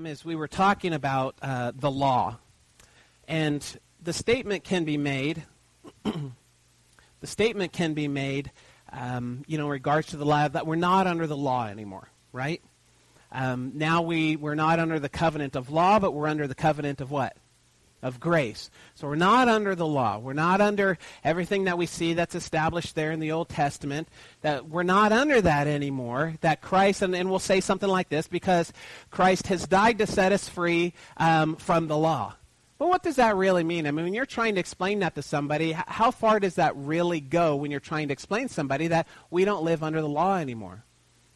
time is we were talking about uh, the law. And the statement can be made, the statement can be made, um, you know, in regards to the law, that we're not under the law anymore, right? Um, now we, we're not under the covenant of law, but we're under the covenant of what? Of grace. So we're not under the law. We're not under everything that we see that's established there in the Old Testament. That we're not under that anymore. That Christ, and, and we'll say something like this because Christ has died to set us free um, from the law. But what does that really mean? I mean, when you're trying to explain that to somebody, how far does that really go when you're trying to explain to somebody that we don't live under the law anymore?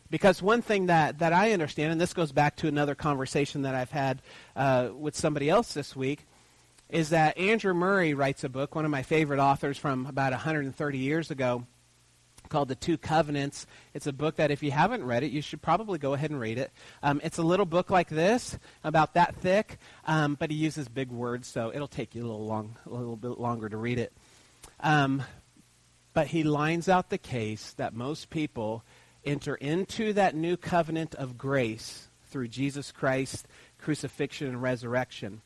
Because one thing that, that I understand, and this goes back to another conversation that I've had uh, with somebody else this week, is that Andrew Murray writes a book, one of my favorite authors from about 130 years ago, called The Two Covenants. It's a book that if you haven't read it, you should probably go ahead and read it. Um, it's a little book like this, about that thick, um, but he uses big words, so it'll take you a little long, a little bit longer to read it. Um, but he lines out the case that most people enter into that new covenant of grace through Jesus Christ, crucifixion, and resurrection,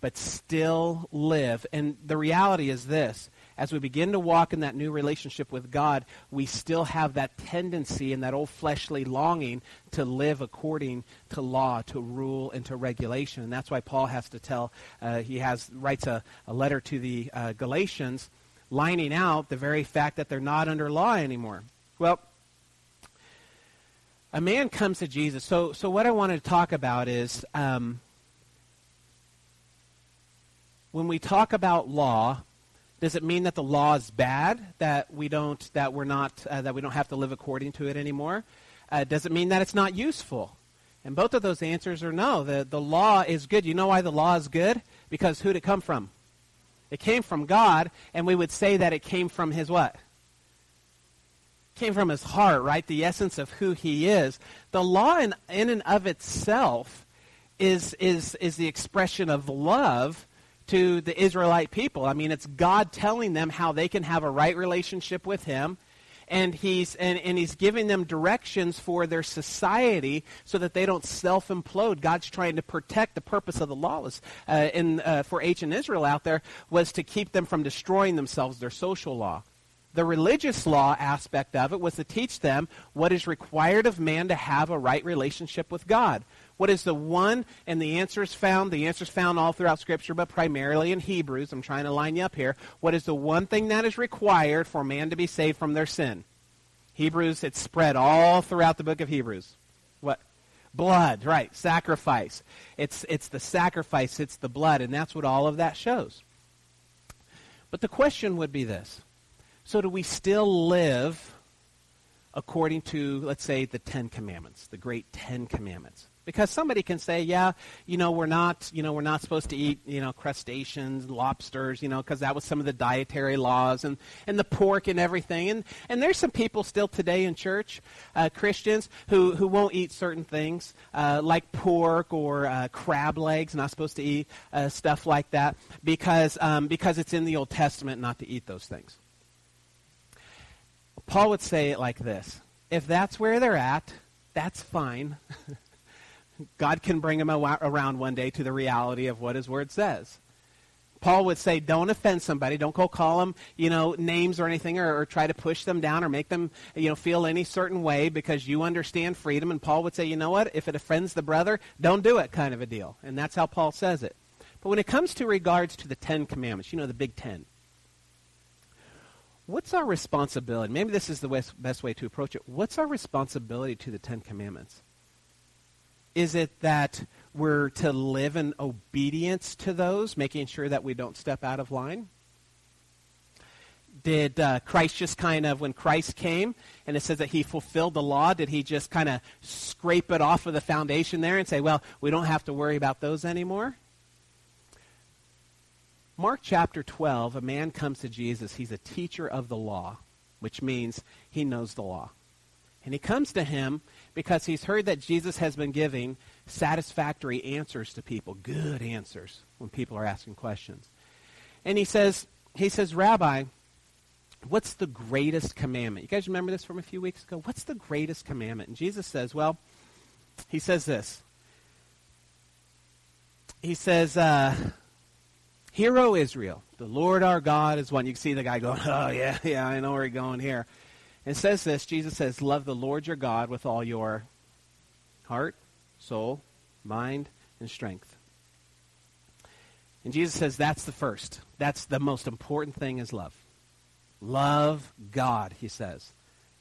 but still live. And the reality is this as we begin to walk in that new relationship with God, we still have that tendency and that old fleshly longing to live according to law, to rule, and to regulation. And that's why Paul has to tell, uh, he has writes a, a letter to the uh, Galatians, lining out the very fact that they're not under law anymore. Well, a man comes to Jesus. So, so what I wanted to talk about is um, when we talk about law, does it mean that the law is bad? That we don't that we're not uh, that we don't have to live according to it anymore? Uh, does it mean that it's not useful? And both of those answers are no. The the law is good. You know why the law is good? Because who did it come from? It came from God, and we would say that it came from His what? came from his heart, right? The essence of who he is. The law in, in and of itself is, is, is the expression of love to the Israelite people. I mean, it's God telling them how they can have a right relationship with him. And he's, and, and he's giving them directions for their society so that they don't self implode. God's trying to protect the purpose of the lawless uh, in, uh, for ancient Israel out there was to keep them from destroying themselves, their social law. The religious law aspect of it was to teach them what is required of man to have a right relationship with God. What is the one, and the answer is found, the answer is found all throughout Scripture, but primarily in Hebrews. I'm trying to line you up here. What is the one thing that is required for man to be saved from their sin? Hebrews, it's spread all throughout the book of Hebrews. What? Blood, right. Sacrifice. It's, it's the sacrifice, it's the blood, and that's what all of that shows. But the question would be this so do we still live according to, let's say, the Ten Commandments, the great Ten Commandments? Because somebody can say, yeah, you know, we're not, you know, we're not supposed to eat, you know, crustaceans, lobsters, you know, because that was some of the dietary laws and, and the pork and everything. And, and there's some people still today in church, uh, Christians, who, who won't eat certain things, uh, like pork or uh, crab legs, not supposed to eat uh, stuff like that, because, um, because it's in the Old Testament not to eat those things. Paul would say it like this If that's where they're at, that's fine. God can bring him around one day to the reality of what his word says. Paul would say, don't offend somebody. Don't go call them, you know, names or anything or, or, try to push them down or make them, you know, feel any certain way because you understand freedom. And Paul would say, you know what? If it offends the brother, don't do it kind of a deal. And that's how Paul says it. But when it comes to regards to the Ten Commandments, you know, the Big Ten, what's our responsibility? Maybe this is the best, best way to approach it. What's our responsibility to the Ten Commandments? Is it that we're to live in obedience to those, making sure that we don't step out of line? Did uh, Christ just kind of, when Christ came and it says that he fulfilled the law, did he just kind of scrape it off of the foundation there and say, well, we don't have to worry about those anymore? Mark chapter 12, a man comes to Jesus. He's a teacher of the law, which means he knows the law. And he comes to him because he's heard that Jesus has been giving satisfactory answers to people, good answers when people are asking questions. And he says, he says, Rabbi, what's the greatest commandment? You guys remember this from a few weeks ago? What's the greatest commandment? And Jesus says, well, he says this he says, uh, Hear, O Israel, the Lord our God is one. You can see the guy going, Oh, yeah, yeah, I know where he's going here. It says this Jesus says, Love the Lord your God with all your heart, soul, mind, and strength. And Jesus says that's the first. That's the most important thing is love. Love God, he says.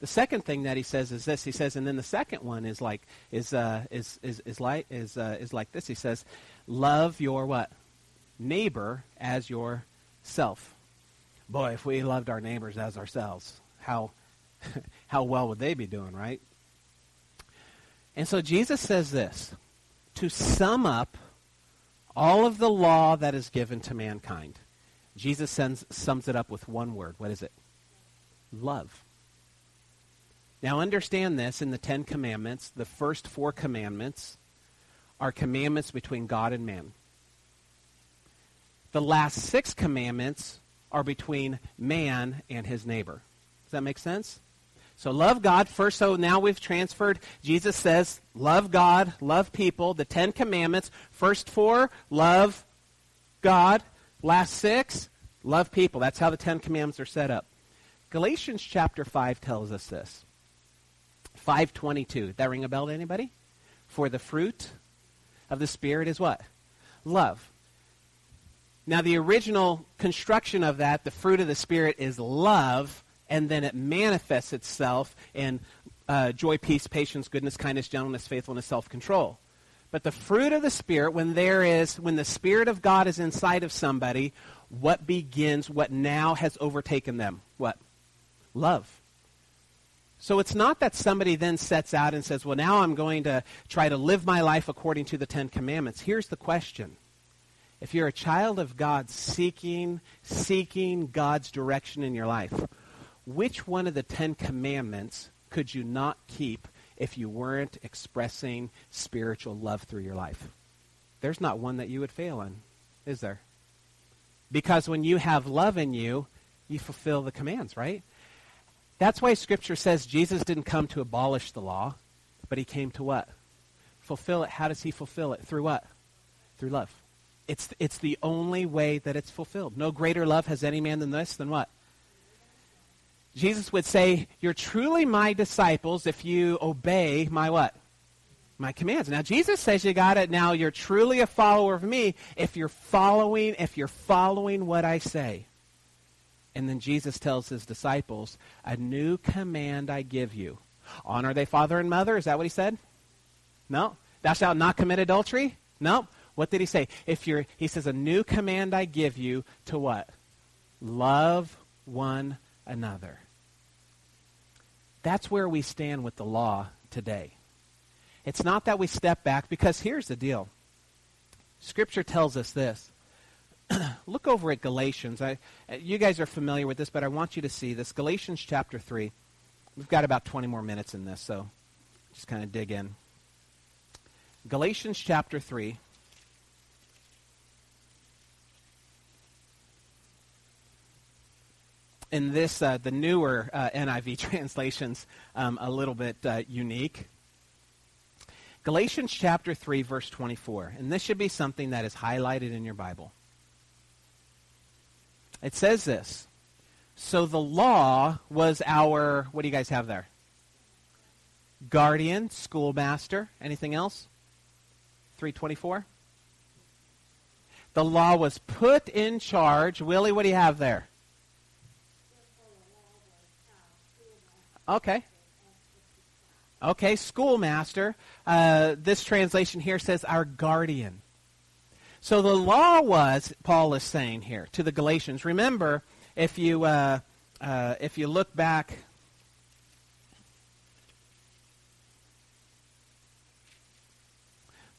The second thing that he says is this. He says, and then the second one is like is uh, is is is like is uh, is like this. He says, love your what neighbor as yourself. Boy, if we loved our neighbors as ourselves, how how well would they be doing, right? And so Jesus says this to sum up all of the law that is given to mankind. Jesus sends, sums it up with one word. What is it? Love. Now, understand this in the Ten Commandments, the first four commandments are commandments between God and man. The last six commandments are between man and his neighbor. Does that make sense? So love God first. So now we've transferred. Jesus says, love God, love people. The Ten Commandments. First four, love God. Last six, love people. That's how the Ten Commandments are set up. Galatians chapter 5 tells us this. 522. That ring a bell to anybody? For the fruit of the Spirit is what? Love. Now, the original construction of that, the fruit of the Spirit, is love and then it manifests itself in uh, joy, peace, patience, goodness, kindness, gentleness, faithfulness, self-control. But the fruit of the Spirit, when there is, when the Spirit of God is inside of somebody, what begins, what now has overtaken them? What? Love. So it's not that somebody then sets out and says, well, now I'm going to try to live my life according to the Ten Commandments. Here's the question. If you're a child of God seeking, seeking God's direction in your life, which one of the Ten Commandments could you not keep if you weren't expressing spiritual love through your life? There's not one that you would fail on, is there? Because when you have love in you, you fulfill the commands, right? That's why Scripture says Jesus didn't come to abolish the law, but he came to what? Fulfill it. How does he fulfill it? Through what? Through love. It's, it's the only way that it's fulfilled. No greater love has any man than this, than what? Jesus would say, You're truly my disciples if you obey my what? My commands. Now Jesus says you got it. Now you're truly a follower of me if you're following, if you're following what I say. And then Jesus tells his disciples, A new command I give you. Honor thy father and mother. Is that what he said? No. Thou shalt not commit adultery? No. What did he say? If you're he says, A new command I give you to what? Love one another. That's where we stand with the law today. It's not that we step back, because here's the deal. Scripture tells us this. Look over at Galatians. I, you guys are familiar with this, but I want you to see this. Galatians chapter 3. We've got about 20 more minutes in this, so just kind of dig in. Galatians chapter 3. In this, uh, the newer uh, NIV translations, um, a little bit uh, unique. Galatians chapter 3, verse 24. And this should be something that is highlighted in your Bible. It says this. So the law was our, what do you guys have there? Guardian, schoolmaster. Anything else? 324? The law was put in charge. Willie, what do you have there? Okay. Okay, schoolmaster. Uh, this translation here says our guardian. So the law was, Paul is saying here to the Galatians. Remember, if you uh, uh, if you look back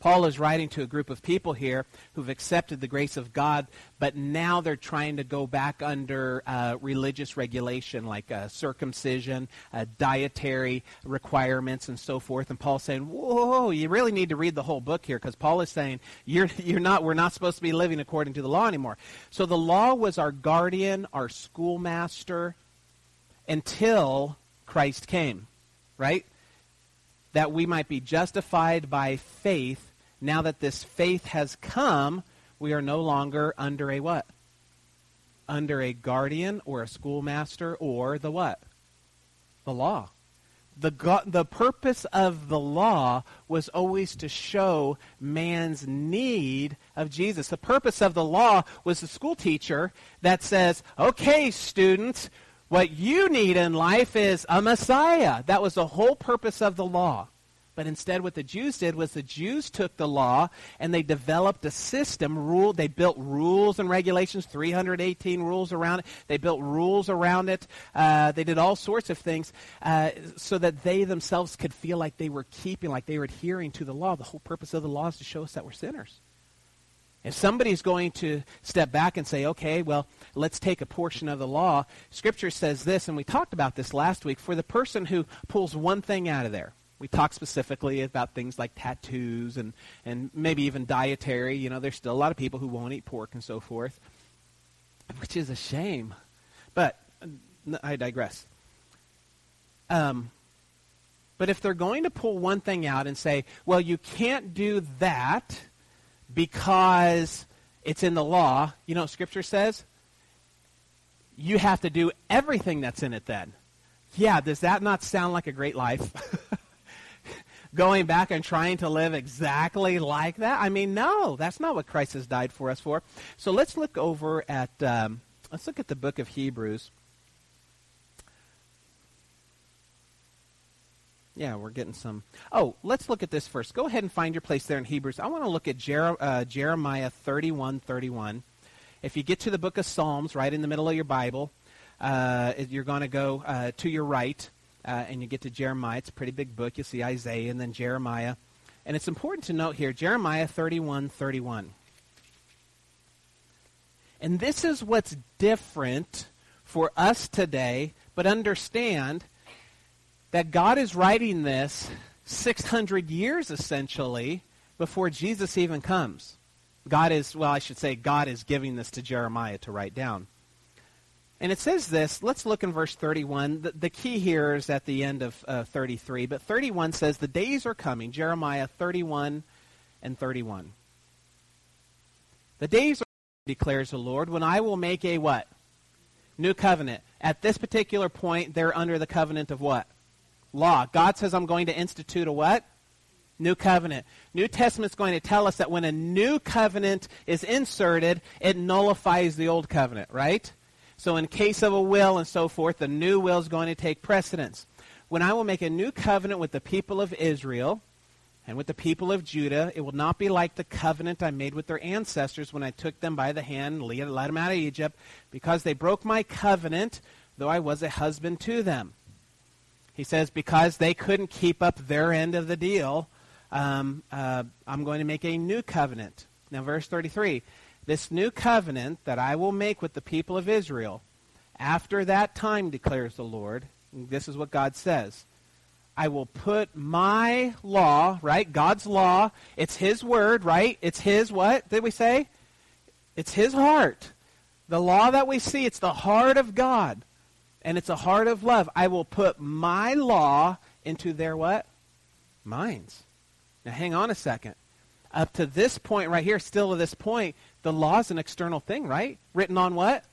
Paul is writing to a group of people here who've accepted the grace of God, but now they're trying to go back under uh, religious regulation like uh, circumcision, uh, dietary requirements, and so forth. And Paul's saying, "Whoa, you really need to read the whole book here," because Paul is saying, "You're you're not. We're not supposed to be living according to the law anymore." So the law was our guardian, our schoolmaster, until Christ came, right? That we might be justified by faith now that this faith has come, we are no longer under a what? Under a guardian or a schoolmaster or the what? The law. The, go- the purpose of the law was always to show man's need of Jesus. The purpose of the law was the school teacher that says, okay, students, what you need in life is a Messiah. That was the whole purpose of the law. But instead, what the Jews did was the Jews took the law and they developed a system, rule. They built rules and regulations, 318 rules around it. They built rules around it. Uh, they did all sorts of things uh, so that they themselves could feel like they were keeping, like they were adhering to the law. The whole purpose of the law is to show us that we're sinners. If somebody's going to step back and say, okay, well, let's take a portion of the law, Scripture says this, and we talked about this last week, for the person who pulls one thing out of there, we talk specifically about things like tattoos and, and maybe even dietary. You know, there's still a lot of people who won't eat pork and so forth, which is a shame. But I digress. Um, but if they're going to pull one thing out and say, well, you can't do that because it's in the law, you know Scripture says? You have to do everything that's in it then. Yeah, does that not sound like a great life? going back and trying to live exactly like that? I mean, no, that's not what Christ has died for us for. So let's look over at um, let's look at the book of Hebrews. Yeah, we're getting some. Oh, let's look at this first. Go ahead and find your place there in Hebrews. I want to look at Jer- uh, Jeremiah 31 31. If you get to the book of Psalms, right in the middle of your Bible, uh, you're going to go uh, to your right uh, and you get to Jeremiah. It's a pretty big book. You see Isaiah and then Jeremiah. And it's important to note here Jeremiah 31 31. And this is what's different for us today, but understand that God is writing this 600 years essentially before Jesus even comes. God is, well, I should say, God is giving this to Jeremiah to write down. And it says this. Let's look in verse 31. The, the key here is at the end of uh, 33. But 31 says, The days are coming. Jeremiah 31 and 31. The days are declares the Lord, when I will make a what? New covenant. At this particular point, they're under the covenant of what? Law. God says, I'm going to institute a what? New covenant. New Testament's going to tell us that when a new covenant is inserted, it nullifies the old covenant, right? So, in case of a will and so forth, the new will is going to take precedence. When I will make a new covenant with the people of Israel and with the people of Judah, it will not be like the covenant I made with their ancestors when I took them by the hand and led them out of Egypt, because they broke my covenant, though I was a husband to them. He says, because they couldn't keep up their end of the deal, um, uh, I'm going to make a new covenant. Now, verse 33 this new covenant that I will make with the people of Israel, after that time, declares the Lord, this is what God says. I will put my law, right? God's law. It's His word, right? It's His what did we say? It's His heart. The law that we see, it's the heart of God. And it's a heart of love. I will put my law into their what? Minds. Now hang on a second. Up to this point right here, still to this point, the law is an external thing, right? Written on what?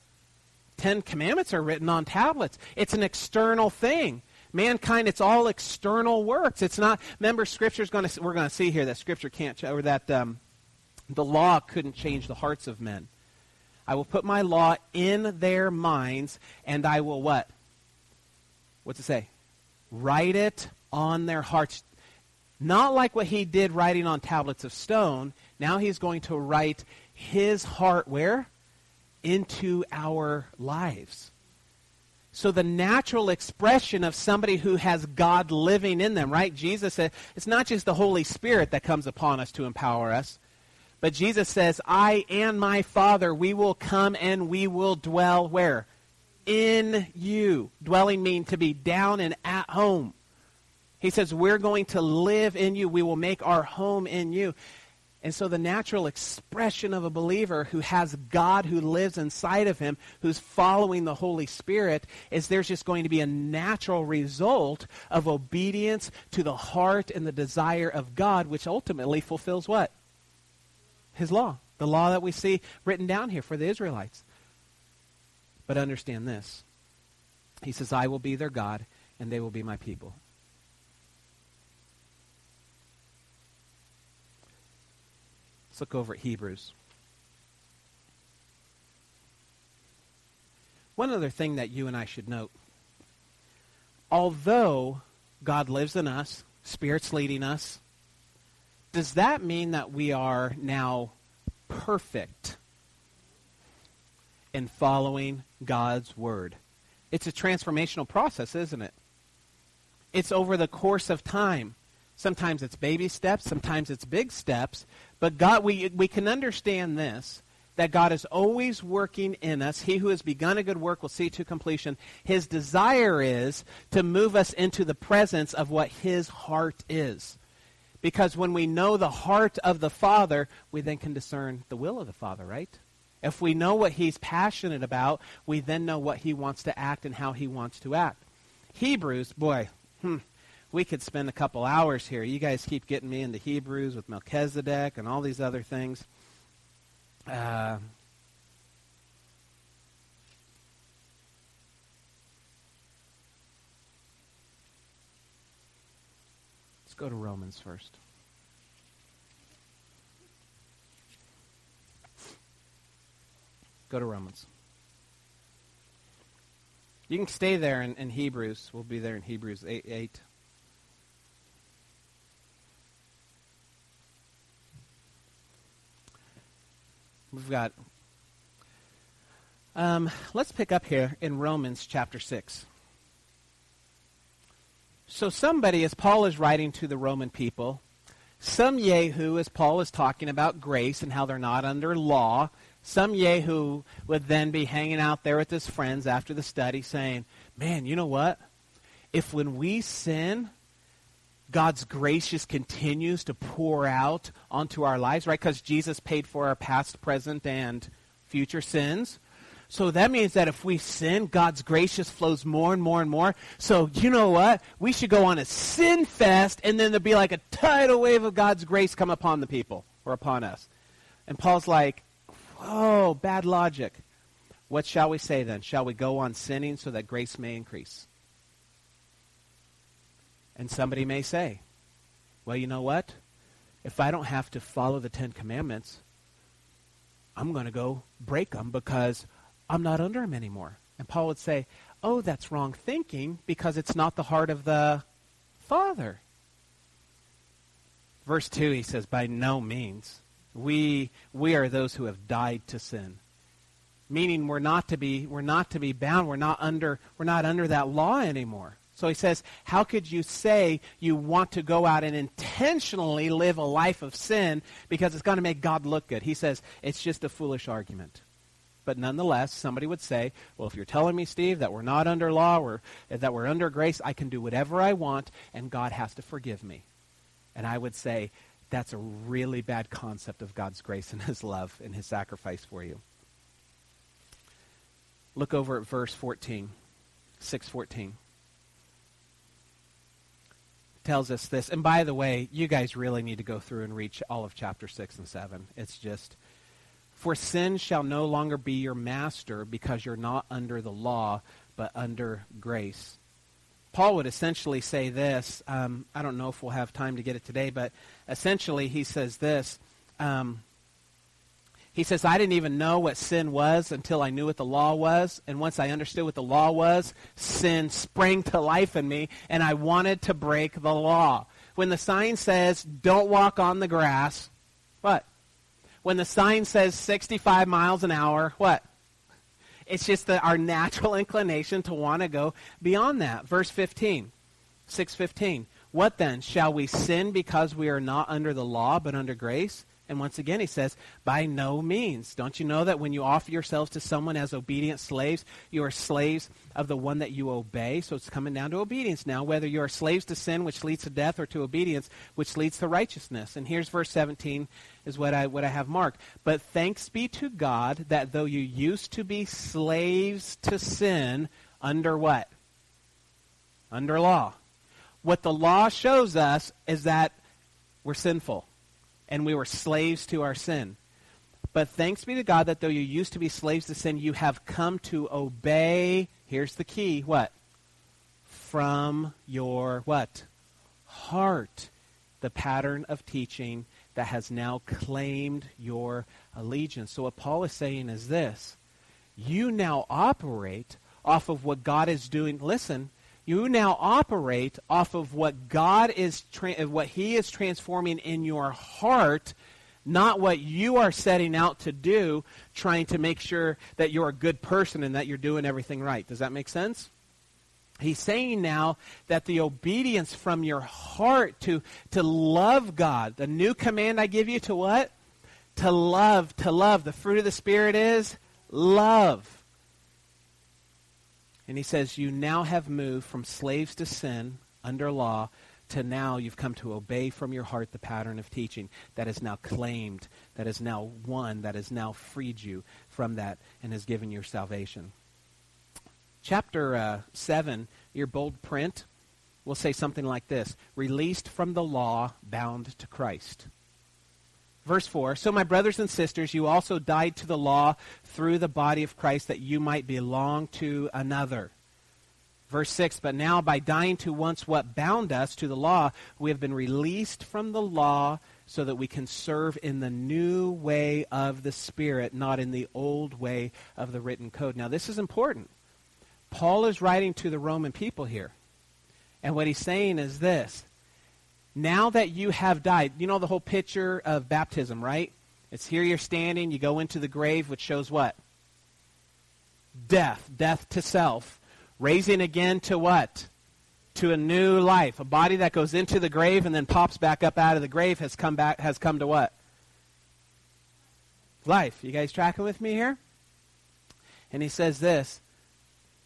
Ten Commandments are written on tablets. It's an external thing. Mankind, it's all external works. It's not. Remember, Scripture's going to. We're going to see here that Scripture can't, or that um, the law couldn't change the hearts of men. I will put my law in their minds, and I will what? What's it say? Write it on their hearts. Not like what he did writing on tablets of stone. Now he's going to write his heart where? Into our lives. So the natural expression of somebody who has God living in them, right? Jesus said it's not just the Holy Spirit that comes upon us to empower us, but Jesus says, I and my Father, we will come and we will dwell where? In you. Dwelling mean to be down and at home. He says, we're going to live in you. We will make our home in you. And so the natural expression of a believer who has God who lives inside of him, who's following the Holy Spirit, is there's just going to be a natural result of obedience to the heart and the desire of God, which ultimately fulfills what? his law, the law that we see written down here for the Israelites. But understand this. He says, I will be their God, and they will be my people. Let's look over at Hebrews. One other thing that you and I should note. Although God lives in us, Spirit's leading us, does that mean that we are now perfect in following God's Word? It's a transformational process, isn't it? It's over the course of time. Sometimes it's baby steps, sometimes it's big steps, but God we we can understand this that God is always working in us. He who has begun a good work will see to completion. His desire is to move us into the presence of what his heart is. Because when we know the heart of the Father, we then can discern the will of the Father, right? If we know what he's passionate about, we then know what he wants to act and how he wants to act. Hebrews, boy, hmm, we could spend a couple hours here. You guys keep getting me into Hebrews with Melchizedek and all these other things. Uh, let's go to Romans first. Go to Romans. You can stay there in, in Hebrews. We'll be there in Hebrews 8. 8. We've got. Um, let's pick up here in Romans chapter 6. So, somebody, as Paul is writing to the Roman people, some Yehu, as Paul is talking about grace and how they're not under law, some Yehu would then be hanging out there with his friends after the study saying, Man, you know what? If when we sin, God's grace just continues to pour out onto our lives, right? Because Jesus paid for our past, present, and future sins. So that means that if we sin, God's grace just flows more and more and more. So you know what? We should go on a sin fest, and then there'll be like a tidal wave of God's grace come upon the people or upon us. And Paul's like, whoa, bad logic. What shall we say then? Shall we go on sinning so that grace may increase? And somebody may say, well, you know what? If I don't have to follow the Ten Commandments, I'm going to go break them because I'm not under them anymore. And Paul would say, oh, that's wrong thinking because it's not the heart of the Father. Verse 2, he says, by no means. We, we are those who have died to sin. Meaning we're not to be, we're not to be bound. We're not under, we're not under that law anymore. So he says, How could you say you want to go out and intentionally live a life of sin because it's going to make God look good? He says, It's just a foolish argument. But nonetheless, somebody would say, Well, if you're telling me, Steve, that we're not under law or that we're under grace, I can do whatever I want and God has to forgive me. And I would say, That's a really bad concept of God's grace and his love and his sacrifice for you. Look over at verse 14, 614 tells us this. And by the way, you guys really need to go through and reach all of chapter 6 and 7. It's just, for sin shall no longer be your master because you're not under the law, but under grace. Paul would essentially say this. Um, I don't know if we'll have time to get it today, but essentially he says this. Um, he says, I didn't even know what sin was until I knew what the law was. And once I understood what the law was, sin sprang to life in me, and I wanted to break the law. When the sign says, don't walk on the grass, what? When the sign says 65 miles an hour, what? It's just the, our natural inclination to want to go beyond that. Verse 15, 615. What then? Shall we sin because we are not under the law but under grace? And once again, he says, by no means. Don't you know that when you offer yourselves to someone as obedient slaves, you are slaves of the one that you obey? So it's coming down to obedience now, whether you are slaves to sin, which leads to death, or to obedience, which leads to righteousness. And here's verse 17 is what I, what I have marked. But thanks be to God that though you used to be slaves to sin, under what? Under law. What the law shows us is that we're sinful and we were slaves to our sin. But thanks be to God that though you used to be slaves to sin, you have come to obey. Here's the key. What? From your what? Heart. The pattern of teaching that has now claimed your allegiance. So what Paul is saying is this. You now operate off of what God is doing. Listen, you now operate off of what God is, tra- what He is transforming in your heart, not what you are setting out to do, trying to make sure that you're a good person and that you're doing everything right. Does that make sense? He's saying now that the obedience from your heart to, to love God, the new command I give you to what? To love, to love. The fruit of the Spirit is love. And he says, You now have moved from slaves to sin under law to now you've come to obey from your heart the pattern of teaching that is now claimed, that is now won, that has now freed you from that and has given you salvation. Chapter uh, 7, your bold print, will say something like this Released from the law, bound to Christ. Verse 4 So, my brothers and sisters, you also died to the law through the body of Christ that you might belong to another. Verse 6 But now, by dying to once what bound us to the law, we have been released from the law so that we can serve in the new way of the Spirit, not in the old way of the written code. Now, this is important. Paul is writing to the Roman people here. And what he's saying is this now that you have died, you know the whole picture of baptism, right? It's here you're standing, you go into the grave, which shows what? Death, death to self. Raising again to what? To a new life. A body that goes into the grave and then pops back up out of the grave has come back has come to what? Life. You guys tracking with me here? And he says this,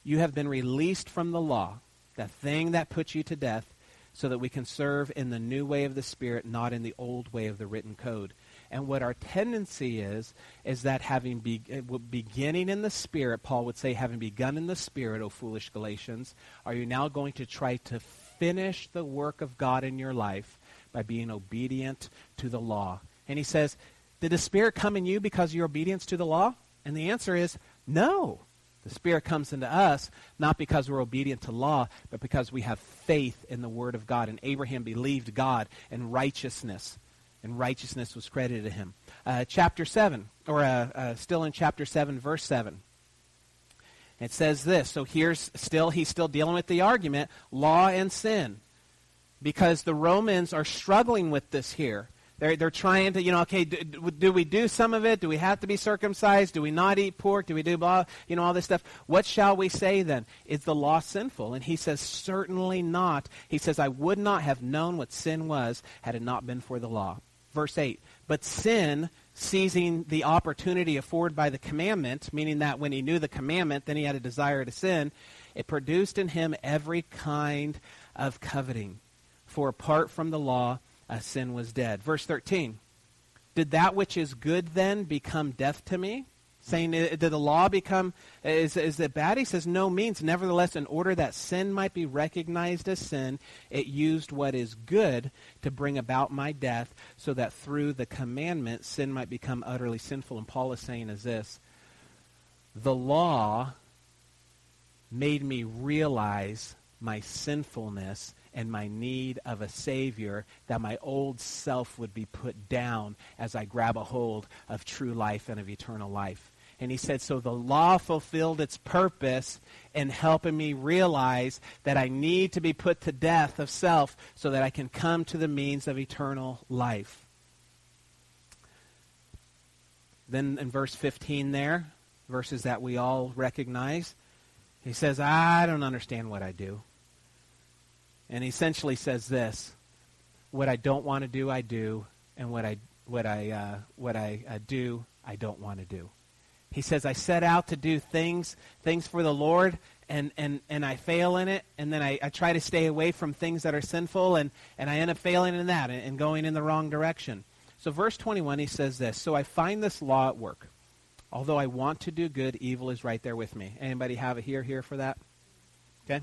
you have been released from the law, that thing that put you to death, so that we can serve in the new way of the Spirit, not in the old way of the written code. And what our tendency is, is that having be, uh, beginning in the Spirit, Paul would say, having begun in the Spirit, O foolish Galatians, are you now going to try to finish the work of God in your life by being obedient to the law? And he says, did the Spirit come in you because of your obedience to the law? And the answer is no. The Spirit comes into us not because we're obedient to law, but because we have faith in the Word of God. And Abraham believed God, and righteousness, and righteousness was credited to him. Uh, chapter 7, or uh, uh, still in chapter 7, verse 7. It says this. So here's still, he's still dealing with the argument law and sin. Because the Romans are struggling with this here. They're, they're trying to, you know, okay, do, do, we do some of it? Do we have to be circumcised? Do we not eat pork? Do we do blah, you know, all this stuff? What shall we say then? Is the law sinful? And he says, certainly not. He says, I would not have known what sin was had it not been for the law. Verse 8, but sin, seizing the opportunity afforded by the commandment, meaning that when he knew the commandment, then he had a desire to sin, it produced in him every kind of coveting. For apart from the law, uh, sin was dead. Verse 13. Did that which is good then become death to me? Saying, did the law become, is, is it bad? He says, no means. Nevertheless, in order that sin might be recognized as sin, it used what is good to bring about my death, so that through the commandment, sin might become utterly sinful. And Paul is saying is this, the law made me realize my sinfulness and my need of a Savior, that my old self would be put down as I grab a hold of true life and of eternal life. And he said, so the law fulfilled its purpose in helping me realize that I need to be put to death of self so that I can come to the means of eternal life. Then in verse 15 there, verses that we all recognize, he says, I don't understand what I do. And he essentially says this What I don't want to do, I do, and what I, what I, uh, what I uh, do, I don't want to do. He says, I set out to do things, things for the Lord, and, and, and I fail in it, and then I, I try to stay away from things that are sinful, and, and I end up failing in that and, and going in the wrong direction. So, verse 21, he says this So I find this law at work. Although I want to do good, evil is right there with me. Anybody have a here, here for that? Okay?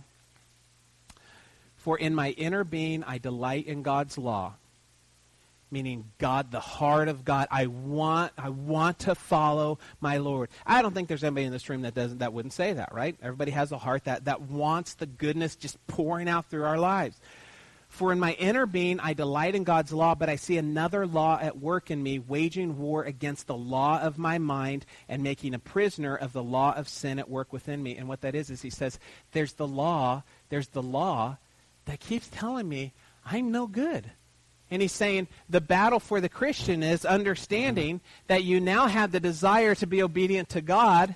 For in my inner being I delight in God's law. meaning God, the heart of God. I want, I want to follow my Lord. I don't think there's anybody in this room that doesn't, that wouldn't say that, right? Everybody has a heart that, that wants the goodness just pouring out through our lives. For in my inner being I delight in God's law, but I see another law at work in me, waging war against the law of my mind and making a prisoner of the law of sin at work within me. And what that is, is he says, there's the law, there's the law that keeps telling me I'm no good. And he's saying the battle for the Christian is understanding that you now have the desire to be obedient to God,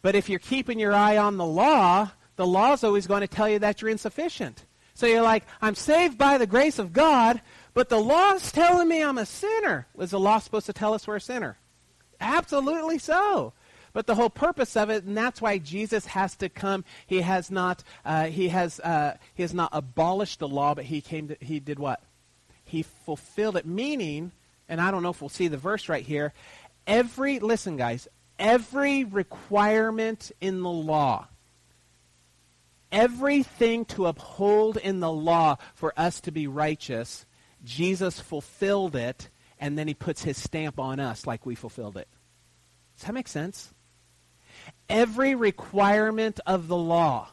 but if you're keeping your eye on the law, the law is always going to tell you that you're insufficient. So you're like, I'm saved by the grace of God, but the law's telling me I'm a sinner. Was the law supposed to tell us we're a sinner? Absolutely so. But the whole purpose of it, and that's why Jesus has to come. He has not. Uh, he has. Uh, he has not abolished the law, but he came. To, he did what? He fulfilled it. Meaning, and I don't know if we'll see the verse right here. Every listen, guys. Every requirement in the law everything to uphold in the law for us to be righteous, Jesus fulfilled it, and then he puts his stamp on us like we fulfilled it. Does that make sense? Every requirement of the law,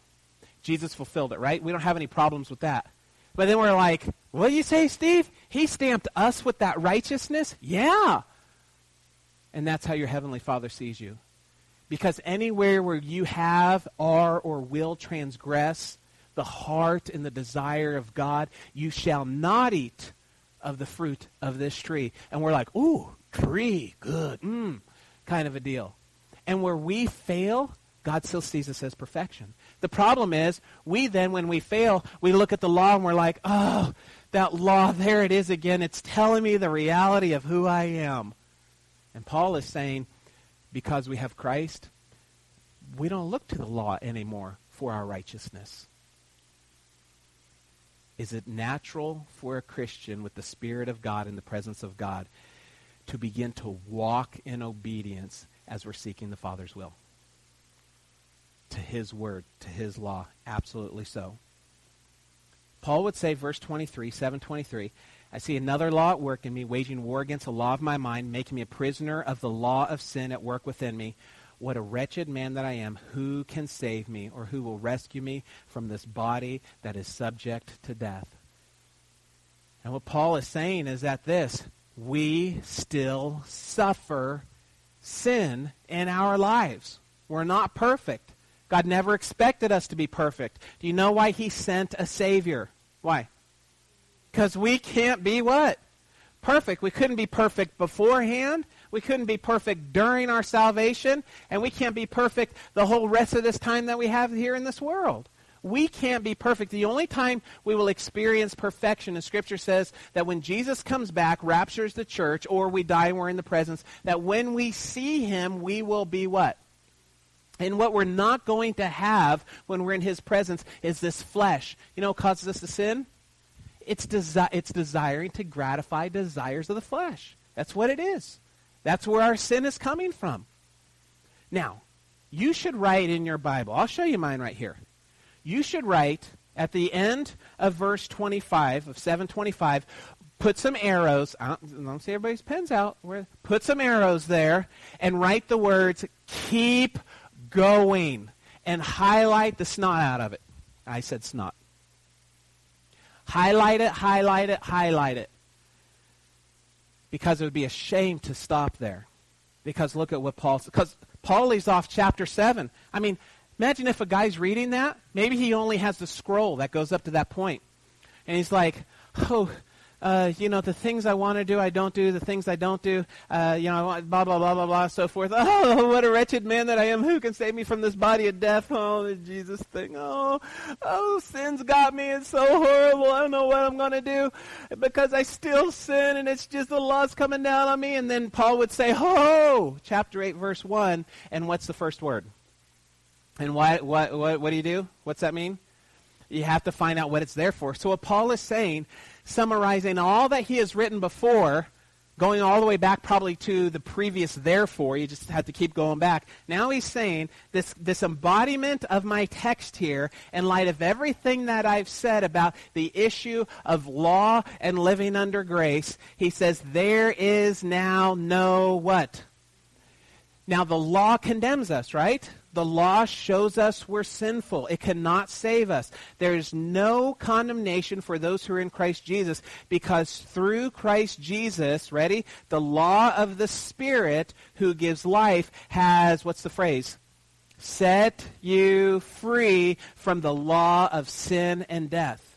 Jesus fulfilled it, right? We don't have any problems with that. But then we're like, what do you say, Steve? He stamped us with that righteousness? Yeah. And that's how your heavenly Father sees you. Because anywhere where you have, are, or will transgress the heart and the desire of God, you shall not eat of the fruit of this tree. And we're like, ooh, tree, good, mmm, kind of a deal. And where we fail, God still sees us as perfection. The problem is, we then, when we fail, we look at the law and we're like, oh, that law, there it is again. It's telling me the reality of who I am. And Paul is saying, because we have Christ, we don't look to the law anymore for our righteousness. Is it natural for a Christian with the Spirit of God in the presence of God to begin to walk in obedience as we're seeking the Father's will? To His Word, to His law. Absolutely so. Paul would say, verse 23, 723, I see another law at work in me, waging war against the law of my mind, making me a prisoner of the law of sin at work within me. What a wretched man that I am. Who can save me, or who will rescue me from this body that is subject to death? And what Paul is saying is that this we still suffer sin in our lives. We're not perfect. God never expected us to be perfect. Do you know why he sent a Savior? Why? Because we can't be what? Perfect. We couldn't be perfect beforehand. We couldn't be perfect during our salvation. And we can't be perfect the whole rest of this time that we have here in this world. We can't be perfect. The only time we will experience perfection, and Scripture says that when Jesus comes back, raptures the church, or we die and we're in the presence, that when we see him, we will be what? And what we're not going to have when we're in his presence is this flesh. You know what causes us to sin? It's, desi- it's desiring to gratify desires of the flesh. That's what it is. That's where our sin is coming from. Now, you should write in your Bible. I'll show you mine right here. You should write at the end of verse 25 of 725 put some arrows I don't, see everybody's pens out put some arrows there and write the words keep going and highlight the snot out of it i said snot Highlight it, highlight it, highlight it. Because it would be a shame to stop there. Because look at what Paul because Paul leaves off chapter 7. I mean, imagine if a guy's reading that. Maybe he only has the scroll that goes up to that point. And he's like, oh, uh, you know, the things I want to do, I don't do. The things I don't do, uh, you know, blah, blah, blah, blah, blah, so forth. Oh, what a wretched man that I am. Who can save me from this body of death? Oh, the Jesus thing. Oh, oh, sin's got me. It's so horrible. I don't know what I'm going to do because I still sin and it's just the law's coming down on me. And then Paul would say, oh, chapter 8, verse 1. And what's the first word? And what, what, what, do you do? What's that mean? You have to find out what it's there for. So what Paul is saying summarizing all that he has written before, going all the way back probably to the previous therefore. You just have to keep going back. Now he's saying this, this embodiment of my text here, in light of everything that I've said about the issue of law and living under grace, he says, there is now no what? Now the law condemns us, right? The law shows us we're sinful. It cannot save us. There is no condemnation for those who are in Christ Jesus because through Christ Jesus, ready? The law of the Spirit who gives life has, what's the phrase? Set you free from the law of sin and death.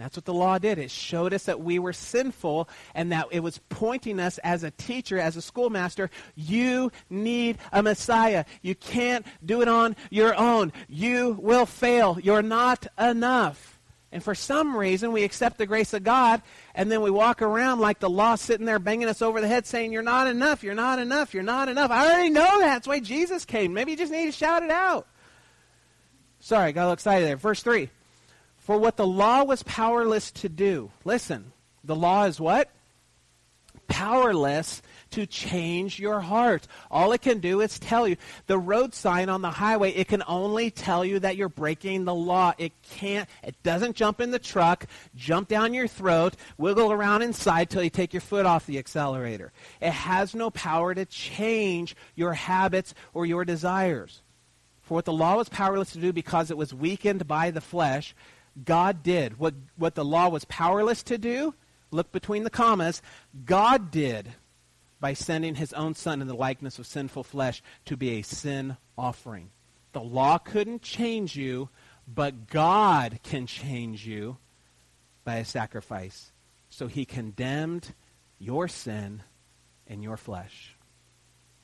That's what the law did. It showed us that we were sinful and that it was pointing us as a teacher, as a schoolmaster, you need a Messiah. You can't do it on your own. You will fail. You're not enough. And for some reason, we accept the grace of God, and then we walk around like the law sitting there banging us over the head saying, You're not enough, you're not enough, you're not enough. I already know that. That's why Jesus came. Maybe you just need to shout it out. Sorry, got a little excited there. Verse 3. For what the law was powerless to do. Listen, the law is what? Powerless to change your heart. All it can do is tell you. The road sign on the highway, it can only tell you that you're breaking the law. It can't, it doesn't jump in the truck, jump down your throat, wiggle around inside till you take your foot off the accelerator. It has no power to change your habits or your desires. For what the law was powerless to do because it was weakened by the flesh, God did. What, what the law was powerless to do, look between the commas, God did by sending his own son in the likeness of sinful flesh to be a sin offering. The law couldn't change you, but God can change you by a sacrifice. So he condemned your sin in your flesh.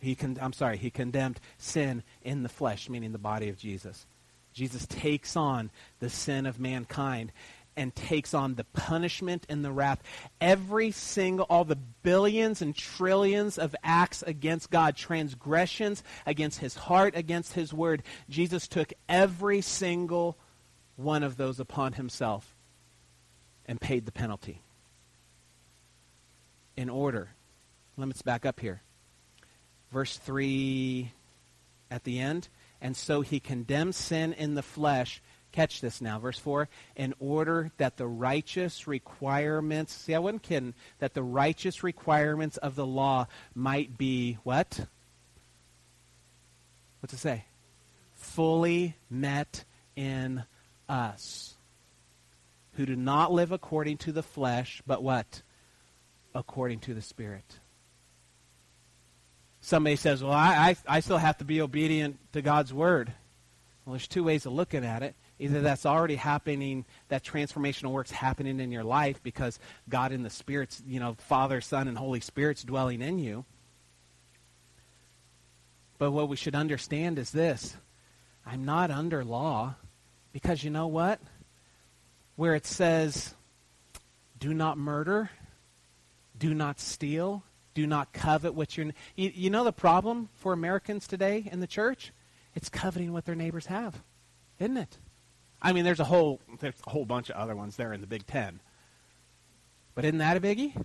He con- I'm sorry, he condemned sin in the flesh, meaning the body of Jesus. Jesus takes on the sin of mankind and takes on the punishment and the wrath. Every single, all the billions and trillions of acts against God, transgressions against his heart, against his word, Jesus took every single one of those upon himself and paid the penalty. In order. Let's back up here. Verse 3 at the end and so he condemns sin in the flesh. Catch this now, verse 4. In order that the righteous requirements, see, I wasn't kidding, that the righteous requirements of the law might be what? What's it say? Fully met in us, who do not live according to the flesh, but what? According to the Spirit somebody says, well, I, I, I still have to be obedient to God's word. Well, there's two ways of looking at it. Either that's already happening, that transformational work's happening in your life because God in the Spirit's, you know, Father, Son, and Holy Spirit's dwelling in you. But what we should understand is this I'm not under law because you know what? Where it says, do not murder, do not steal, do not covet what you're. You, you know the problem for Americans today in the church? It's coveting what their neighbors have, isn't it? I mean, there's a whole there's a whole bunch of other ones there in the Big Ten. But isn't that a biggie?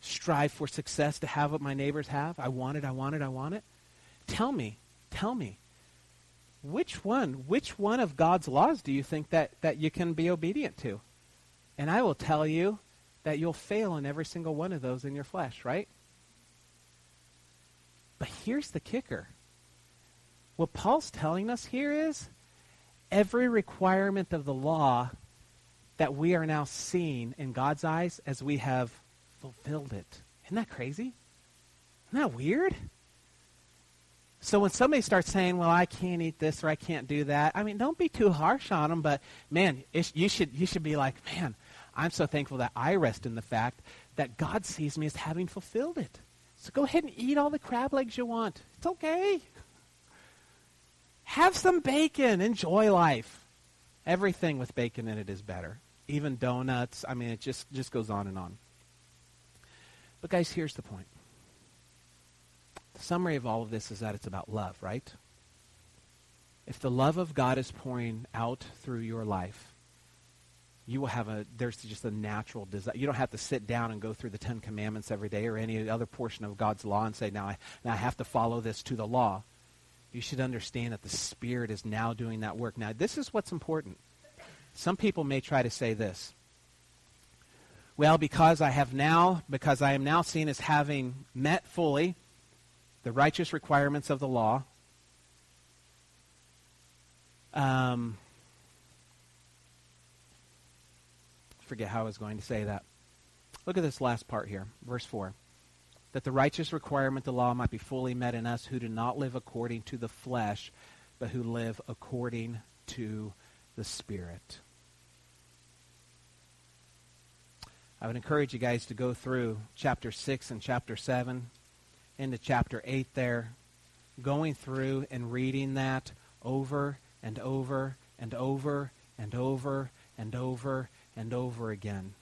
Strive for success to have what my neighbors have. I want it, I want it, I want it. Tell me, tell me, which one, which one of God's laws do you think that, that you can be obedient to? And I will tell you, that you'll fail in every single one of those in your flesh, right? But here's the kicker. What Paul's telling us here is every requirement of the law that we are now seeing in God's eyes as we have fulfilled it. Isn't that crazy? Isn't that weird? So when somebody starts saying, "Well, I can't eat this or I can't do that," I mean, don't be too harsh on them. But man, you should you should be like, "Man, I'm so thankful that I rest in the fact that God sees me as having fulfilled it. So go ahead and eat all the crab legs you want. It's okay. Have some bacon. Enjoy life. Everything with bacon in it is better. Even donuts. I mean, it just, just goes on and on. But, guys, here's the point. The summary of all of this is that it's about love, right? If the love of God is pouring out through your life, you will have a there's just a natural desire. You don't have to sit down and go through the Ten Commandments every day or any other portion of God's law and say, now I, now I have to follow this to the law. You should understand that the Spirit is now doing that work. Now, this is what's important. Some people may try to say this. Well, because I have now, because I am now seen as having met fully the righteous requirements of the law, um, forget how I was going to say that. Look at this last part here, verse 4. That the righteous requirement of the law might be fully met in us who do not live according to the flesh, but who live according to the Spirit. I would encourage you guys to go through chapter 6 and chapter 7 into chapter 8 there, going through and reading that over and over and over and over and over and over again.